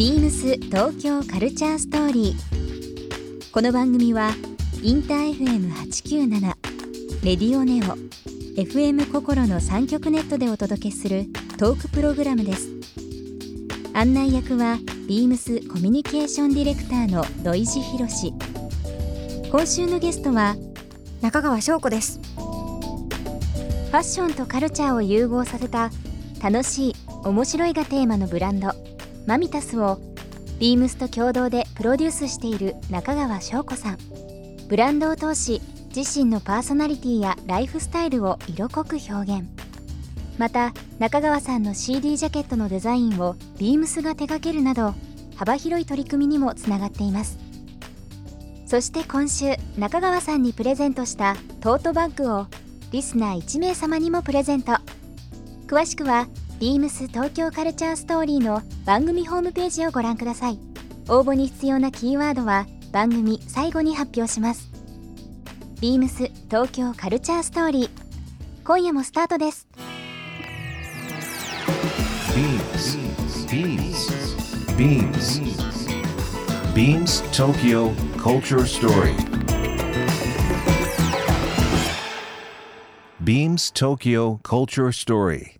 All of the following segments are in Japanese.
ビームス東京カルチャーストーリー。この番組はインター FM897 レディオネオ FM 心の三極ネットでお届けするトークプログラムです。案内役はビームスコミュニケーションディレクターの土井博志。今週のゲストは中川翔子ですファッションとカルチャーを融合させた楽しい面白いがテーマのブランドマミタスをビームスと共同でプロデュースしている中川翔子さん。ブランドを通し自身のパーソナリティやライフスタイルを色濃く表現。また中川さんの CD ジャケットのデザインをビームスが手掛けるなど幅広い取り組みにもつながっています。そして今週中川さんにプレゼントしたトートバッグをリスナー1名様にもプレゼント。詳しくはビームス東京カルチャーストーリーの番組ホームページをご覧ください応募に必要なキーワードは番組最後に発表しますビームス東京カルチャーストーリー今夜もスタートです Beams. Beams. Beams. Beams Tokyo Culture Story. Beams Tokyo Culture Story.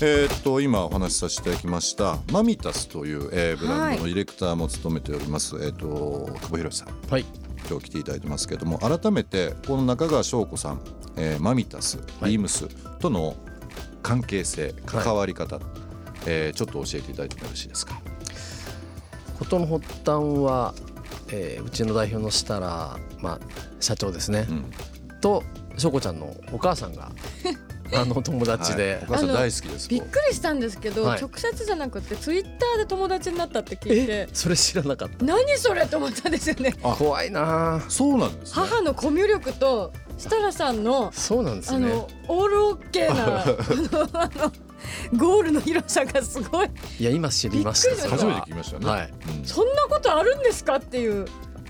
えーっと今お話しさせていただきましたマミタスという、えーブランドのディレクターも務めております、えーっと久保博さん。はい。今日来ていただいてますけども改めてこの中川翔子さん、えーマミタス、はい。ビームスとの関係性関わり方、えーちょっと教えていただいてもよろしいですか？事の発端は、えーうちの代表の設楽、まあ、社長ですね、うん。と翔子ちゃんのお母さんが あの友達で、はい、お母さん大好きです。びっくりしたんですけど、はい。直接じゃなくてツイッターで友達になったって聞いてえそれ知らなかった？何それと思ったんですよね。あ怖いな。あそうなんですね。母のコミュ力と設楽さんのそうなんですね。あのオールオッケーな あのあのゴールの広さがすごい。いや今知りましたびっくりしま初めて聞きましたよね。はい。うん。そんなことあるんですかっていう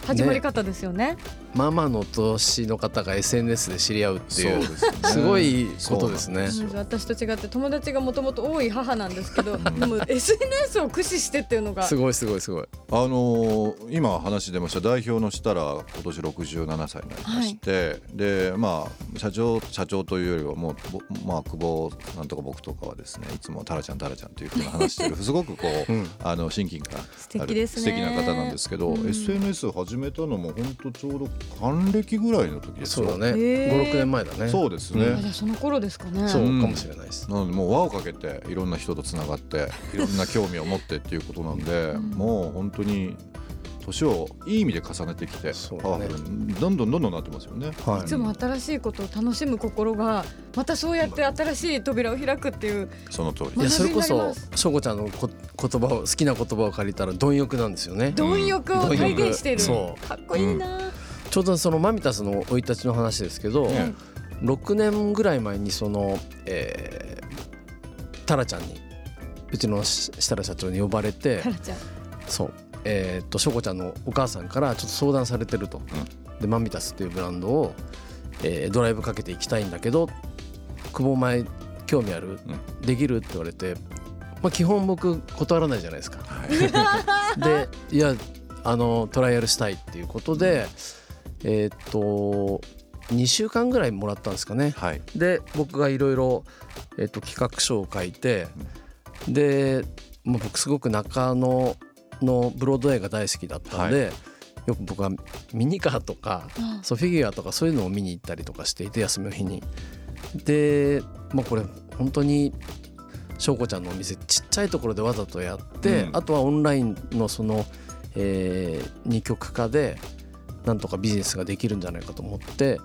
始まり方ですよねママの年の方が SNS で知り合うっていう。すよね。すごいことですね。私と違って友達がもともと多い母なんですけどでも SNS を駆使してっていうのが。すごいすごいすごい。あのー今話出ました代表の設楽今年67歳になりまして、でまあ社長社長というよりはもうぼまあ久保なんとか僕とかはですねいつもタラちゃんタラちゃんというふうに話してるすごくこう、うん。あの親近感素敵ですね。素敵な方なんですけど、うん。SNS を始めたのも本当ちょうど還暦ぐらいの時ですよ。そうだね、へー。56年前だね。そうですね、うん。あじゃあその頃ですかね。そううんかもしれないです、なのでもう輪をかけていろんな人とつながっていろんな興味を持ってっていうことなんで、うん。もう本当に年をいい意味で重ねてきてそうパワフルにどんどんどんどんなってますよね。はい。いつも新しいことを楽しむ心がまたそうやって新しい扉を開くっていうその通り。いやそれこそ学びになります翔子ちゃんのこ言葉を好きな言葉を借りたら貪欲なんですよね。貪欲を体現している、そう。かっこいいな、ちょうどそのマミタスの生い立ちの話ですけど、ね6年ぐらい前にその、えー、タラちゃんにうちのし設楽社長に呼ばれてタラちゃん。そう。えーっと翔子ちゃんのお母さんからちょっと相談されてると、でマミタスっていうブランドを、えードライブかけていきたいんだけど久保前興味ある、できる？って言われて、まあ、基本僕断らないじゃないですか。でいやあのトライアルしたいっていうことで、えーっと2週間ぐらいもらったんですかね。はい。で僕がいろいろえっと企画書を書いて、でもう僕すごく中野のブロードウェイが大好きだったんで、よく僕はミニカーとか、あそうフィギュアとかそういうのを見に行ったりとかしていて休みの日に。でまあこれ本当に翔子ちゃんのお店ちっちゃいところでわざとやって、うん。あとはオンラインのその、えー二極化でなんとかビジネスができるんじゃないかと思って、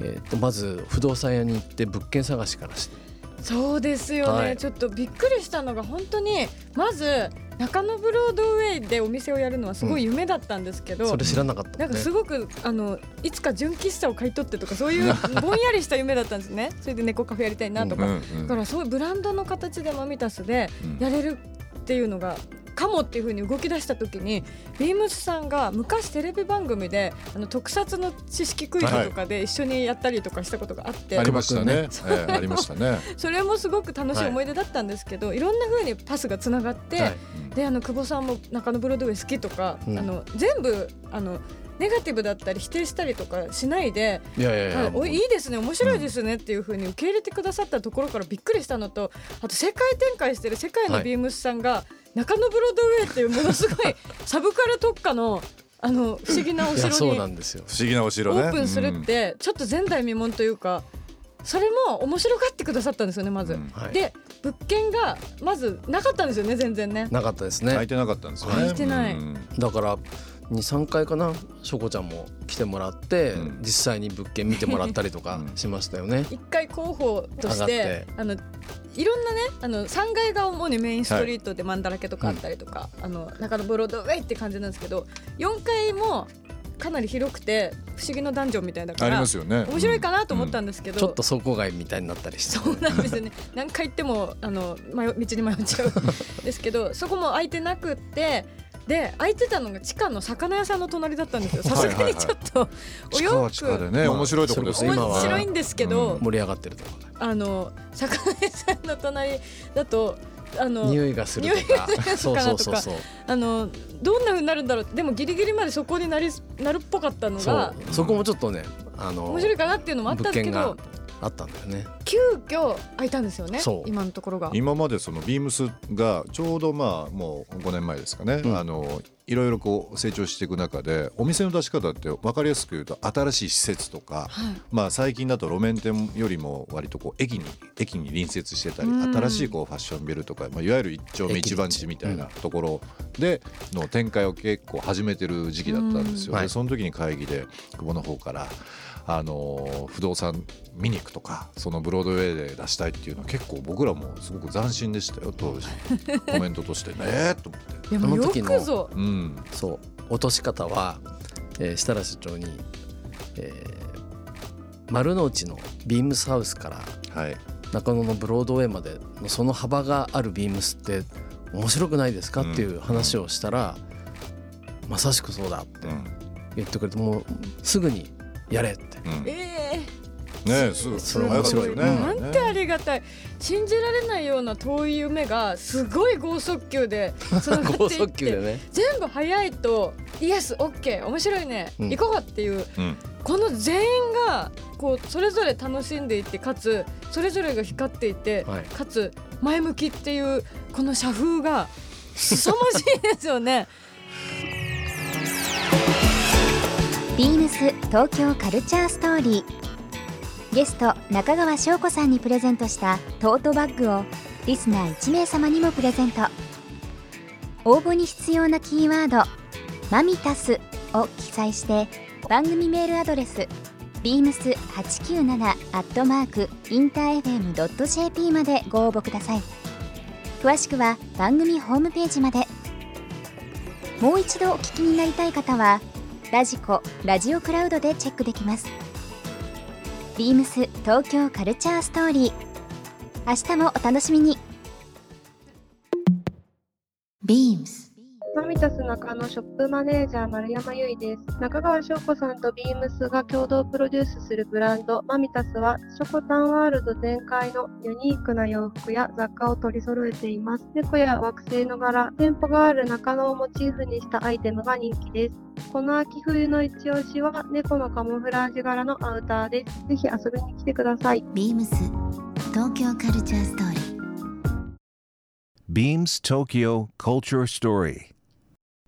えーとまず不動産屋に行って物件探しからして。そうですよね、はい。ちょっとびっくりしたのが本当にまず中野ブロードウェイでお店をやるのはすごい夢だったんですけど、それ知らなかった。なんかすごくあのいつか純喫茶を買い取ってとかそういう ぼんやりした夢だったんですね。それで猫カフェやりたいなとか、うんうんだからそういうブランドの形でマミタスでやれるっていうのがかもっていう風に動き出した時にビームスさんが昔テレビ番組であの特撮の知識クイズとかで一緒にやったりとかしたことがあって、ありましたね。ええありましたね。それもすごく楽しい思い出だったんですけど、い、ろんな風にパスがつながって、はい。であの久保さんも中野ブロードウェイ好きとか、うん。あの全部あのネガティブだったり否定したりとかしないでいやいやいや、はい、おいいいですね面白いですねっていう風に受け入れてくださったところからびっくりしたのとあと世界展開してる世界のビームスさんが中野ブロードウェイっていうものすごいサブカル特化のあの不思議なお城になんですよ不思議なおオ城ね。ープンするってちょっと前代未聞というかそれも面白がってくださったんですよねまず。うんはいで物件がまずなかったんですよね全然ね。なかったですね。空いてなかったんですよね。空いてない。うん。だから23回かなしょこちゃんも来てもらって、うん。実際に物件見てもらったりとか うん。しましたよね。一回候補としてて。あのいろんなねあの3階が主にメインストリートでマンだらけとかあったりとか、あの中野ブロードウェイって感じなんですけど4階もかなり広くて不思議のダンジョンみたいだかありらますよね。面白いかなと思ったんですけど、ちょっと倉庫街みたいになったりして、そうなんですよね。何回行ってもあの迷道に迷っちゃう。ん ですけどそこも空いてなくってで空いてたのが地下の魚屋さんの隣だったんですよ。さすがにちょっとお洋は地下で服ね、まあ面白いところですよ今は。面白いんですけど、うん。盛り上がってるところあの魚屋さんの隣だとあの匂いがするとか。そうそうそうそう。あのどんな風になるんだろう。でもギリギリまでそこになりなるっぽかったのそがう。そこもちょっとねあの面白いかなっていうのもあったんですけ物どあったんだよね急遽空いたんですよね今のところが。今までそのビームスがちょうどまあもう5年前ですかね、うん。あのいろいろこう成長していく中でお店の出し方って分かりやすく言うと新しい施設とか、はい。まあ、最近だと路面店よりも割とこう駅に駅に隣接してたりうん。新しいこうファッションビルとか、まあ、いわゆる一丁目駅。一番地みたいなところでの展開を結構始めてる時期だったんですよ。うん。その時に会議で久保の方からあの不動産見に行くとかそのブロードウェイで出したいっていうのは結構僕らもすごく斬新でしたよ当時。コメントとしてねと思って。いやもうよあの時のうん。そう落とし方は、えー設楽社長に、えー丸の内のビームスハウスからはい。中野のブロードウェイまでのその幅があるビームスって面白くないですかっていう話をしたら、まさしくそうだってうん。言ってくれてもうすぐにやれって。うん。えねえすすよ面白いね。なんてありがたい。信じられないような遠い夢がすごい剛速球で つながってい高ってね。全部早いとイエスオッケー面白いね、うん。行こうっていううん。この全員がこうそれぞれ楽しんでいてかつそれぞれが光っていて、はい。かつ前向きっていうこの社風が凄まじいですよね。ビームス東京カルチャーストーリーゲスト中川翔子さんにプレゼントしたトートバッグをリスナー1名様にもプレゼント。応募に必要なキーワード「マミタス」を記載して番組メールアドレス beams897 アットマークインター FM.jp までご応募ください。詳しくは番組ホームページまで。もう一度お聞きになりたい方はラジコラジオクラウドでチェックできます。ビームス東京カルチャーストーリー。明日もお楽しみに。ビームス beams マミタス中野ショップマネージャー丸山由衣です。中川翔子さんとビームスが共同プロデュースするブランドマミタスはショコタンワールド全開のユニークな洋服や雑貨を取り揃えています。猫や惑星の柄、店舗がある中野をモチーフにしたアイテムが人気です。この秋冬の一押しは猫のカモフラージュ柄のアウターです。ぜひ遊びに来てください。beams 東京カルチャーストーリー Beams Tokyo Culture Story.